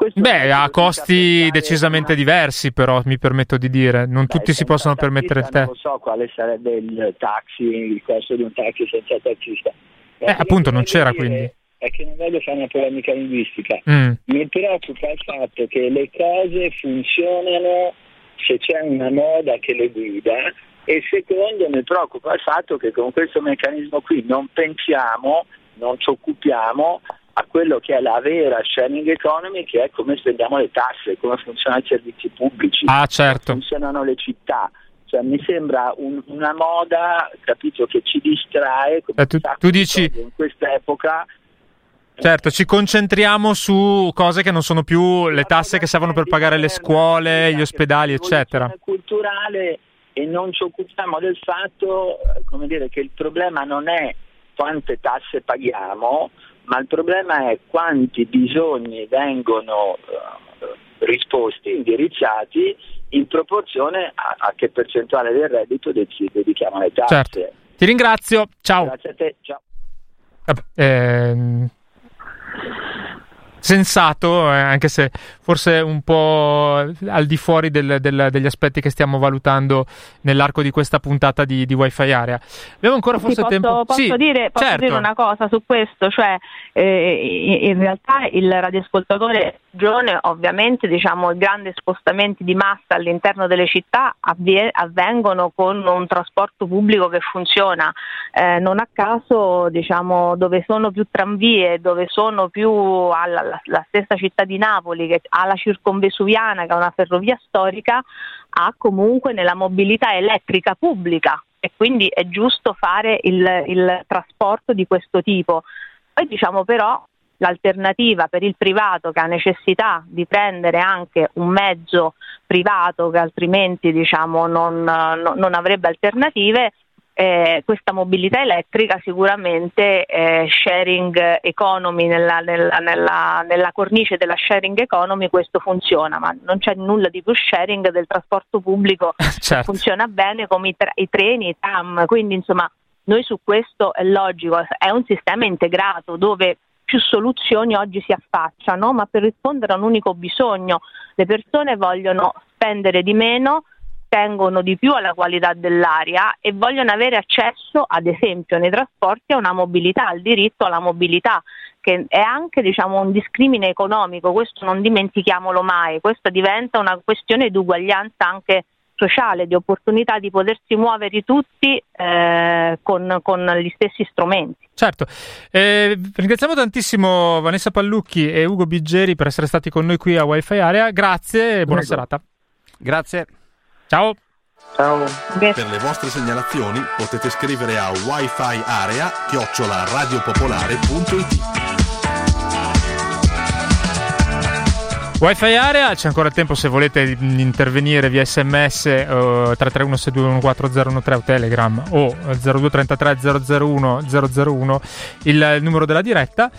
Questo Beh, ha costi decisamente diversi, però mi permetto di dire, non Beh, tutti si possono permettere il te. Non so quale sarebbe il taxi, il costo di un taxi senza taxista. Eh, appunto, non c'era quindi. È che non voglio fare una polemica linguistica. Mm. Mi preoccupa il fatto che le cose funzionano se c'è una moda che le guida e secondo mi preoccupa il fatto che con questo meccanismo qui non pensiamo, non ci occupiamo a quello che è la vera sharing economy, che è come spendiamo le tasse, come funzionano i servizi pubblici, ah, certo. come funzionano le città. Cioè, mi sembra un, una moda, capito, che ci distrae eh, tu, tu dici... in questa epoca Certo, ci concentriamo su cose che non sono più le tasse che servono per pagare le scuole, gli ospedali, eccetera. culturale e non ci occupiamo del fatto, come dire, che il problema non è quante tasse paghiamo, ma il problema è quanti bisogni vengono eh, risposti, indirizzati in proporzione a, a, che percentuale del reddito dedichiamo alle tasse. Certo. Ti ringrazio, ciao. Grazie a te, ciao. Eh, sensato, eh, anche se forse un po' al di fuori del, del, degli aspetti che stiamo valutando nell'arco di questa puntata di, di Wi-Fi Area. Abbiamo ancora forse sì, posso, tempo. Posso, sì, dire, posso certo. dire, una cosa su questo, cioè eh, in realtà il radioascoltatore giovane ovviamente diciamo, i grandi spostamenti di massa all'interno delle città avvie- avvengono con un trasporto pubblico che funziona, eh, non a caso diciamo, dove sono più tranvie, dove sono più alla, la stessa città di Napoli che ha la circonvesuviana che è una ferrovia storica, ha comunque nella mobilità elettrica pubblica e quindi è giusto fare il, il trasporto di questo tipo. Poi diciamo però l'alternativa per il privato che ha necessità di prendere anche un mezzo privato che altrimenti diciamo, non, non, avrebbe alternative, eh, questa mobilità elettrica sicuramente eh, sharing economy nella, nella, nella, nella, cornice della sharing economy questo funziona ma non c'è nulla di più sharing del trasporto pubblico certo. funziona bene come i, tra- i treni, i tram quindi insomma noi su questo è logico è un sistema integrato dove più soluzioni oggi si affacciano, ma per rispondere a un unico bisogno. Le persone vogliono spendere di meno, tengono di più alla qualità dell'aria e vogliono avere accesso, ad esempio, nei trasporti a una mobilità, al diritto alla mobilità, che è anche diciamo, un discrimine economico, questo non dimentichiamolo mai, questa diventa una questione di uguaglianza anche sociale, di opportunità di potersi muovere tutti eh, con, con, gli stessi strumenti. Certo, eh, ringraziamo tantissimo Vanessa Pallucchi e Ugo Biggeri per essere stati con noi qui a Wi-Fi Area, grazie e buona Prego. serata. Grazie. Ciao. Ciao. Per le vostre segnalazioni potete scrivere a wifi area. Wi-Fi area, c'è ancora tempo se volete intervenire via sms uh, 331 o telegram o 0233 001 001 il numero della diretta.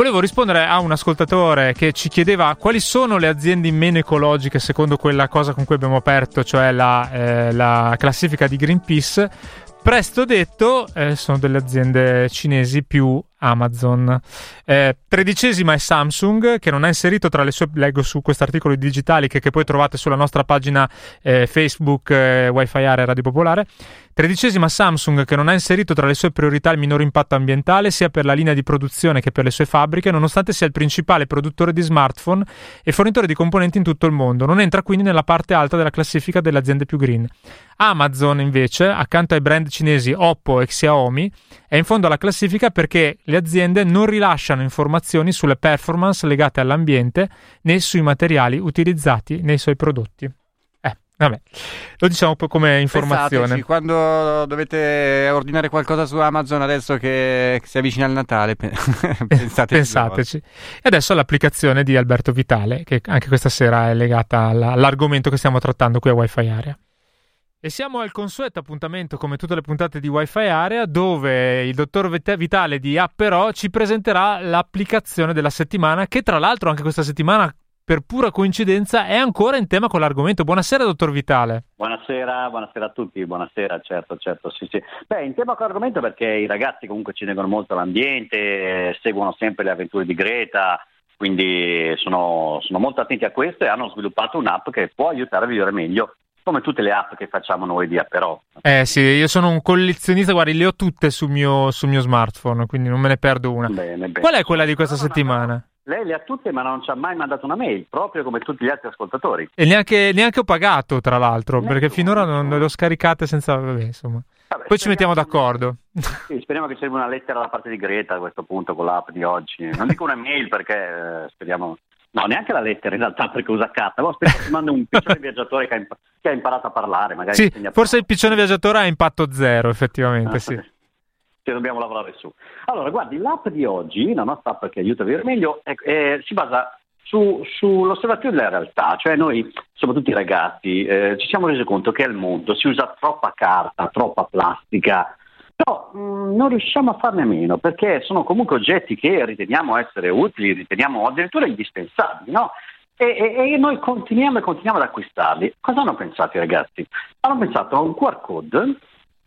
Volevo rispondere a un ascoltatore che ci chiedeva quali sono le aziende meno ecologiche secondo quella cosa con cui abbiamo aperto, cioè la, eh, la classifica di Greenpeace. Presto detto, eh, sono delle aziende cinesi più Amazon. Eh, tredicesima è Samsung, che non ha inserito tra le sue, leggo su questo articolo di Digitali, che, poi trovate sulla nostra pagina eh, Facebook eh, Wi-Fi Area Radio Popolare. Tredicesima Samsung, che non ha inserito tra le sue priorità il minore impatto ambientale, sia per la linea di produzione che per le sue fabbriche, nonostante sia il principale produttore di smartphone e fornitore di componenti in tutto il mondo. Non entra quindi nella parte alta della classifica delle aziende più green. Amazon, invece, accanto ai brand cinesi Oppo e Xiaomi, è in fondo alla classifica perché le aziende non rilasciano informazioni sulle performance legate all'ambiente né sui materiali utilizzati nei suoi prodotti. Eh, vabbè, lo diciamo poi come informazione. Pensateci, quando dovete ordinare qualcosa su Amazon adesso che si avvicina il Natale, pensateci. Pensateci. E adesso l'applicazione di Alberto Vitale, che anche questa sera è legata all'argomento che stiamo trattando qui a Wi-Fi Area. E siamo al consueto appuntamento, come tutte le puntate di Wi-Fi Area, dove il dottor Vitale di Apperò ci presenterà l'applicazione della settimana, che tra l'altro anche questa settimana, per pura coincidenza, è ancora in tema con l'argomento. Buonasera, dottor Vitale. Buonasera, buonasera a tutti, buonasera, certo, certo, sì, sì. Beh, in tema con l'argomento perché i ragazzi comunque ci tengono molto all'ambiente, seguono sempre le avventure di Greta, quindi sono, sono molto attenti a questo e hanno sviluppato un'app che può aiutare a vivere meglio come tutte le app che facciamo noi di Apperò. Eh sì, io sono un collezionista, guardi, le ho tutte sul mio, sul mio smartphone, quindi non me ne perdo una. Bene, bene. Qual è quella di questa settimana? Lei le ha tutte, ma non ci ha mai mandato una mail, proprio come tutti gli altri ascoltatori. E neanche, neanche ho pagato, tra l'altro, neanche perché finora non, le ho scaricate senza... Vabbè, insomma. Vabbè, Poi ci mettiamo d'accordo. Sì, speriamo che ci arrivi una lettera da parte di Greta a questo punto con l'app di oggi. Non dico una mail perché eh, speriamo No, neanche la lettera in realtà perché usa K. Ma aspetta, ti manda un piccione viaggiatore che ha, imp- che ha, imparato a parlare. Magari sì, forse il piccione viaggiatore ha impatto zero, effettivamente, ah, sì. Ci dobbiamo lavorare su. Allora, guardi, l'app di oggi, la nostra app che aiuta a vivere meglio, è, è, si basa su, sull'osservazione della realtà. Cioè noi, soprattutto i ragazzi, eh, ci siamo resi conto che al mondo si usa troppa carta, troppa plastica, però mh, mm, non riusciamo a farne meno perché sono comunque oggetti che riteniamo essere utili, riteniamo addirittura indispensabili, no? E, e, e, noi continuiamo e continuiamo ad acquistarli. Cosa hanno pensato i ragazzi? Hanno pensato a un QR code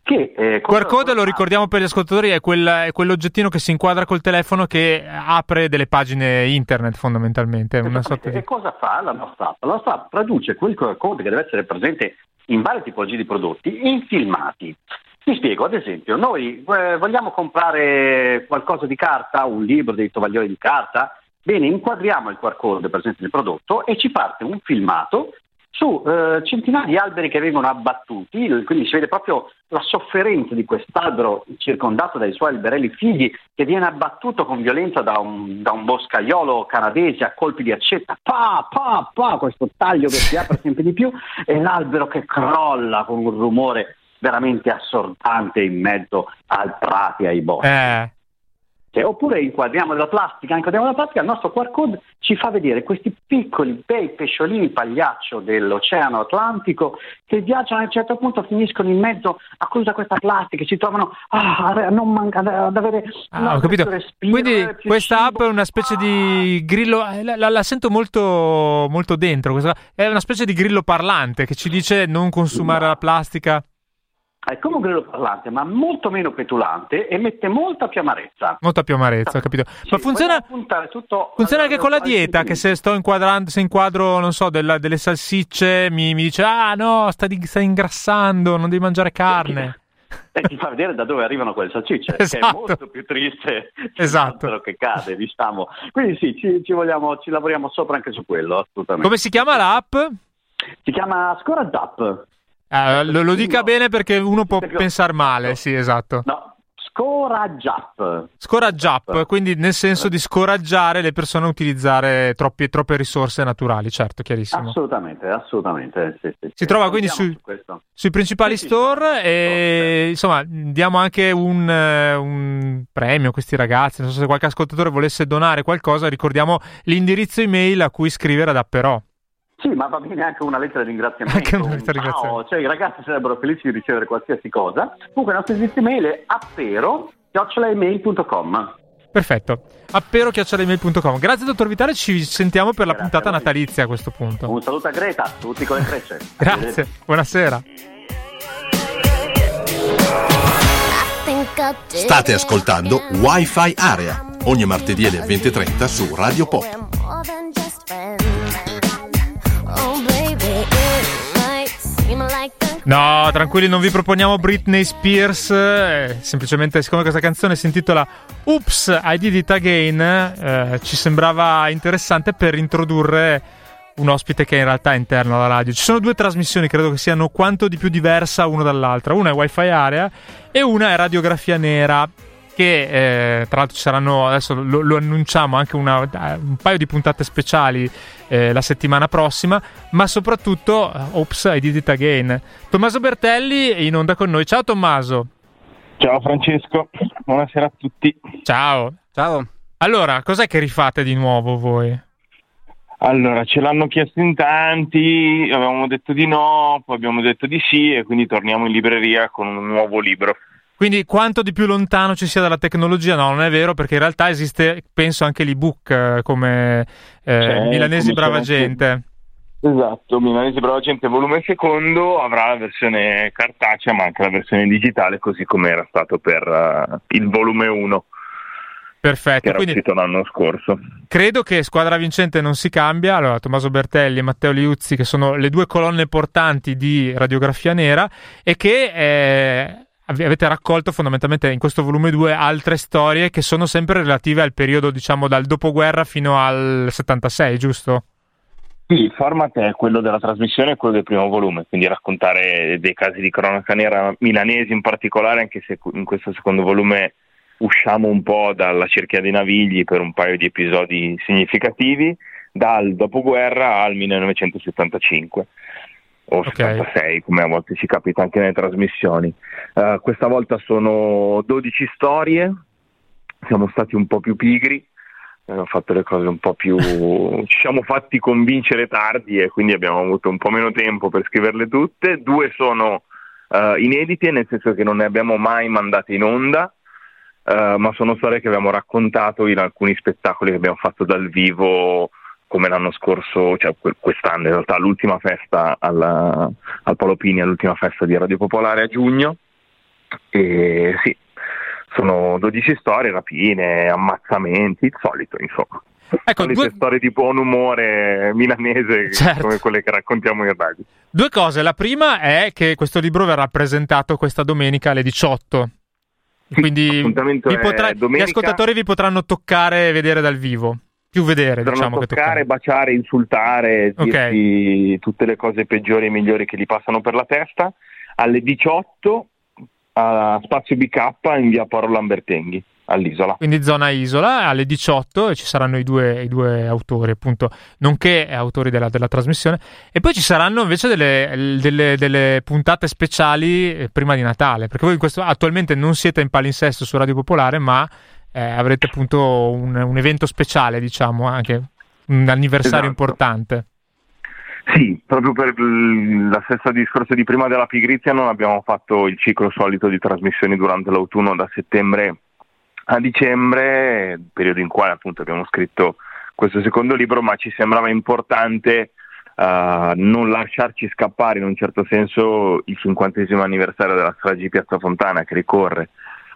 che... Eh, QR code, lo ricordiamo per gli ascoltatori, è, quel, è, quell'oggettino che si inquadra col telefono che apre delle pagine internet fondamentalmente. Una sorta di... E cosa fa la nostra app? La nostra app traduce quel QR code che deve essere presente in varie tipologie di prodotti in filmati. Ti spiego, ad esempio, noi eh, vogliamo comprare qualcosa di carta, un libro dei tovaglioli di carta, bene, inquadriamo il QR code presente nel prodotto e ci parte un filmato su eh, centinaia di alberi che vengono abbattuti, quindi si vede proprio la sofferenza di quest'albero circondato dai suoi alberelli figli che viene abbattuto con violenza da un, da un boscaiolo canadese a colpi di accetta, pa, pa, pa, questo taglio che si apre sempre di più e l'albero che crolla con un rumore veramente assordante in mezzo ai prati, ai boschi. Eh. Cioè, oppure inquadriamo la plastica, inquadriamo la plastica, il nostro QR code ci fa vedere questi piccoli bei pesciolini pagliaccio dell'Oceano Atlantico che viaggiano a un certo punto finiscono in mezzo a questa plastica e si trovano ah, a non manca, ad avere ah, ho capito. Respiro, Quindi questa app è una specie ah. di grillo, eh, la, la, la sento molto, molto dentro, questa, è una specie di grillo parlante che ci dice non consumare no. la plastica è come un grillo parlante, ma molto meno petulante e mette molta più amarezza. Molta più amarezza, ho capito. Sì, ma funziona, funziona anche con la dieta, che se sto inquadrando, se inquadro, non so, della, delle salsicce, mi, mi, dice, ah no, stai, stai, ingrassando, non devi mangiare carne. E ti fa vedere da dove arrivano quelle salsicce, esatto. che è esatto. molto più triste esatto. che cade, diciamo. Quindi sì, ci, ci, vogliamo, ci lavoriamo sopra anche su quello, assolutamente. Come si chiama l'app? Si chiama Scorad App. Uh, lo, lo, dica bene perché uno può pensare male, sì, esatto. No, scoraggiap. Scoraggiap, quindi nel senso di scoraggiare le persone a utilizzare troppi, troppe risorse naturali, certo, chiarissimo. Assolutamente, assolutamente. Sì, sì, si sì. trova quindi sui, sui, principali store e insomma diamo anche un, un, premio a questi ragazzi, non so se qualche ascoltatore volesse donare qualcosa, ricordiamo l'indirizzo email a cui scrivere ad Apperò. Sì, ma va bene anche una lettera di ringraziamento. Anche una lettera di ringraziamento. Cioè, i ragazzi sarebbero felici di ricevere qualsiasi cosa. Comunque, il nostro indirizzo email è appero.email.com. Perfetto, appero.email.com. Grazie, dottor Vitale. Ci sentiamo per la Grazie puntata natalizia a questo punto. Un saluto a Greta, tutti con le frecce. Grazie, buonasera. State ascoltando Wi-Fi Area ogni martedì alle 20.30 su Radio Pop. No, tranquilli, non vi proponiamo Britney Spears. Eh, semplicemente, siccome questa canzone si intitola Oops, I Did It Again, eh, ci sembrava interessante per introdurre un ospite che in realtà è interno alla radio. Ci sono due trasmissioni, credo che siano quanto di più diversa una dall'altra. Una è Wi-Fi Area e una è Radiografia Nera che eh, tra l'altro ci saranno, adesso lo, lo annunciamo, anche una, un paio di puntate speciali eh, la settimana prossima, ma soprattutto, uh, ops, I did it again. Tommaso Bertelli in onda con noi. Ciao Tommaso. Ciao Francesco, buonasera a tutti. Ciao. Ciao. Allora, cos'è che rifate di nuovo voi? Allora, ce l'hanno chiesto in tanti, avevamo detto di no, poi abbiamo detto di sì e quindi torniamo in libreria con un nuovo libro. Quindi quanto di più lontano ci sia dalla tecnologia, no, non è vero, perché in realtà esiste, penso, anche l'ebook eh, come eh, cioè, Milanesi come Brava Gente. Esatto, Milanesi Brava Gente volume secondo avrà la versione cartacea ma anche la versione digitale così come era stato per uh, il volume 1. Perfetto, che era quindi l'anno scorso. Credo che squadra vincente non si cambia. Allora, Tommaso Bertelli e Matteo Liuzzi, che sono le due colonne portanti di Radiografia Nera, e che eh, avete raccolto fondamentalmente in questo volume 2 altre storie che sono sempre relative al periodo, diciamo, dal dopoguerra fino al 76, giusto? Sì, il format è quello della trasmissione e quello del primo volume, quindi raccontare dei casi di cronaca nera milanesi in particolare, anche se in questo secondo volume usciamo un po' dalla cerchia dei navigli per un paio di episodi significativi, dal dopoguerra al 1975 o okay. 76 come a volte ci capita anche nelle trasmissioni. Uh, questa volta sono 12 storie, siamo stati un po' più pigri, abbiamo fatto le cose un po' più... ci siamo fatti convincere tardi e quindi abbiamo avuto un po' meno tempo per scriverle tutte. Due sono uh, inedite, nel senso che non ne abbiamo mai mandate in onda. Uh, ma sono storie che abbiamo raccontato in alcuni spettacoli che abbiamo fatto dal vivo come l'anno scorso, cioè quest'anno in realtà l'ultima festa alla, al Polo Pini, l'ultima festa di Radio Popolare a giugno E sì, sono 12 storie, rapine, ammazzamenti, il solito insomma. Ecco, due, storie di buon umore milanese Certo. come quelle che raccontiamo in radio. due cose. La prima è che questo libro verrà presentato questa domenica alle 18. Quindi L'appuntamento vi è potrà- gli domenica. ascoltatori vi potranno toccare e vedere dal vivo. Più vedere, Potranno diciamo che toccare, toccare. baciare, insultare, Ok. dirti tutte le cose peggiori e migliori che gli passano per la testa. Alle 18 a Spazio BK in via Paolo Lambertenghi all'isola. Quindi zona isola alle 18 e ci saranno i due, i due autori, appunto, nonché autori della, della trasmissione. E poi ci saranno invece delle, delle- delle puntate speciali eh, prima di Natale, perché voi in questo, attualmente non siete in palinsesto su Radio Popolare, ma eh, avrete appunto un, un evento speciale, diciamo, anche un anniversario Esatto. importante. Sì, proprio per la stessa discorso di prima della pigrizia non abbiamo fatto il ciclo solito di trasmissioni durante l'autunno da settembre a dicembre, periodo in cui appunto abbiamo scritto questo secondo libro, ma ci sembrava importante eh, non lasciarci scappare in un certo senso il cinquantesimo anniversario della strage di Piazza Fontana che ricorre,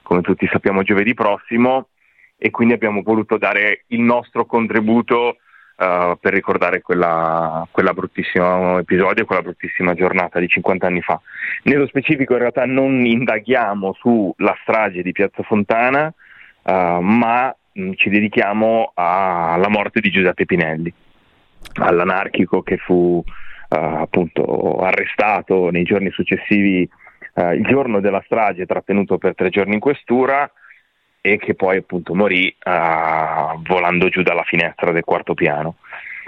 come tutti sappiamo, giovedì prossimo e quindi abbiamo voluto dare il nostro contributo eh, per ricordare quella, quella bruttissimo episodio, quella bruttissima giornata di 50 anni fa. Nello specifico in realtà non indaghiamo sulla strage di Piazza Fontana, eh, ma mh, ci dedichiamo alla morte di Giuseppe Pinelli, all'anarchico che fu eh, appunto arrestato nei giorni successivi, eh, il giorno della strage, trattenuto per tre giorni in questura e che poi appunto morì eh, volando giù dalla finestra del quarto piano.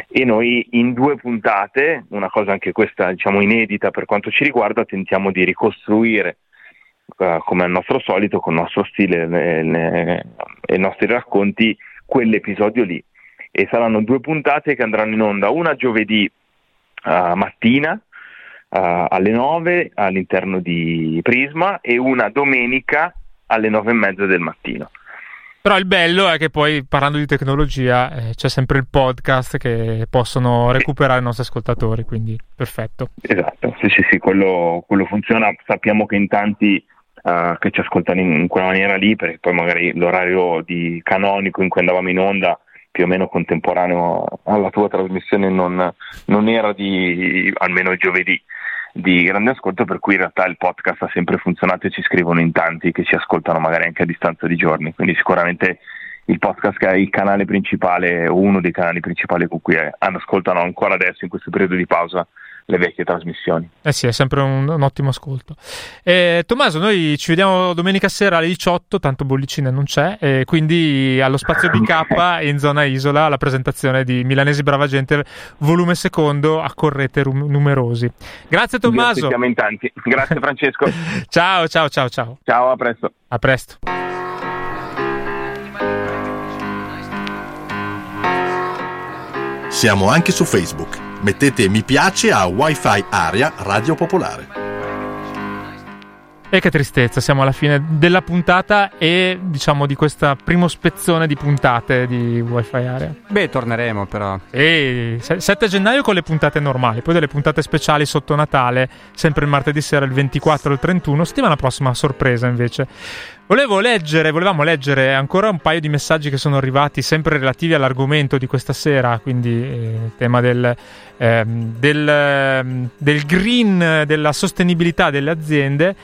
E noi in due puntate, una cosa anche questa diciamo inedita per quanto ci riguarda, tentiamo di ricostruire eh, come al nostro solito, con il nostro stile le- le- e i nostri racconti, quell'episodio lì. E saranno due puntate che andranno in onda, una giovedì eh, mattina alle 9 all'interno di Prisma e una domenica alle 9 e mezza del mattino. Però il bello è che poi parlando di tecnologia eh, c'è sempre il podcast che possono recuperare i nostri ascoltatori, quindi perfetto. Esatto, sì, sì, sì, quello, quello funziona. Sappiamo che in tanti eh, che ci ascoltano in, in quella maniera lì, perché poi magari l'orario di canonico in cui andavamo in onda, più o meno contemporaneo alla tua trasmissione, non, non era di almeno il giovedì di grande ascolto, per cui in realtà il podcast ha sempre funzionato e ci scrivono in tanti che ci ascoltano magari anche a distanza di giorni. Quindi sicuramente il podcast è il canale principale o uno dei canali principali con cui eh, ascoltano ancora adesso in questo periodo di pausa le vecchie trasmissioni. Eh sì, è sempre un, un ottimo ascolto. Eh, Tommaso, noi ci vediamo domenica sera alle 18, tanto bollicine non c'è, e quindi allo spazio BK in zona isola la presentazione di Milanesi Brava Gente, volume secondo, accorrete rum- numerosi. Grazie Tommaso. aspettiamo in tanti. Grazie Francesco. ciao, ciao, ciao, ciao. Ciao, a presto. A presto. Siamo anche su Facebook. Mettete mi piace a Wi-Fi Area Radio Popolare. E che tristezza, siamo alla fine della puntata e diciamo di questa primo spezzone di puntate di Wi-Fi Area. Beh, torneremo però. E se- 7 gennaio con le puntate normali, poi delle puntate speciali sotto Natale, sempre il martedì sera il 24 e il 31, settimana prossima sorpresa invece. Volevo leggere, volevamo leggere ancora un paio di messaggi che sono arrivati sempre relativi all'argomento di questa sera, quindi eh, tema del, ehm, del, ehm, del green, della sostenibilità delle aziende.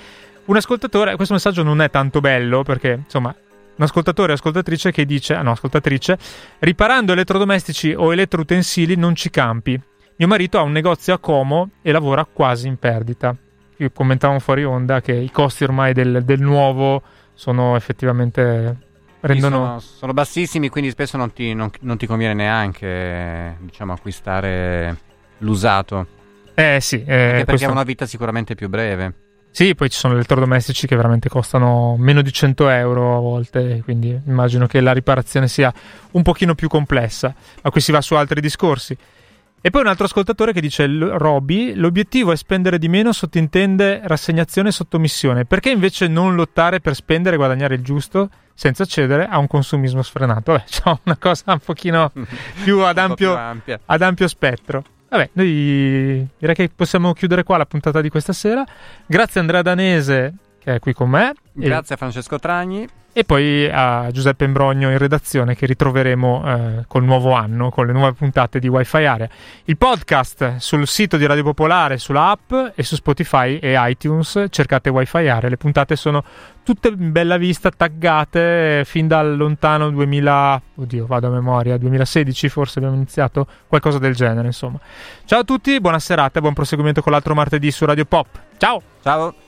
Un ascoltatore, questo messaggio non è tanto bello perché insomma un ascoltatore o ascoltatrice che dice, ah no, ascoltatrice, riparando elettrodomestici o elettroutensili non ci campi. Mio marito ha un negozio a Como e lavora quasi in perdita. Io commentavo fuori onda che i costi ormai del, del nuovo sono effettivamente rendono Sono, sono bassissimi, quindi spesso non ti, non- non ti conviene neanche diciamo, acquistare l'usato. Eh sì, eh, perché questo- ha una vita sicuramente più breve. Sì, poi ci sono elettrodomestici che veramente costano meno di 100 euro a volte, quindi immagino che la riparazione sia un pochino più complessa, ma qui si va su altri discorsi. E poi un altro ascoltatore che dice, "L- Roby, l'obiettivo è spendere di meno, sottintende rassegnazione e sottomissione, perché invece non lottare per spendere e guadagnare il giusto senza cedere a un consumismo sfrenato? Vabbè, c'è una cosa un pochino più ad più ampio, ampia. ad ampio spettro. Vabbè, noi direi che possiamo chiudere qua la puntata di questa sera. Grazie Andrea Danese che che è qui con me. Grazie a Francesco Tragni. E poi a Giuseppe Imbrogno in redazione che ritroveremo eh, col nuovo anno, con le nuove puntate di Wi-Fi Area. Il podcast sul sito di Radio Popolare, sulla app e su Spotify e iTunes. Cercate Wi-Fi Area. Le puntate sono tutte in bella vista, taggate fin dal lontano 2000... Oddio, vado a memoria, 2016 forse abbiamo iniziato, qualcosa del genere insomma. Ciao a tutti, buona serata e buon proseguimento con l'altro martedì su Radio Pop. Ciao! Ciao!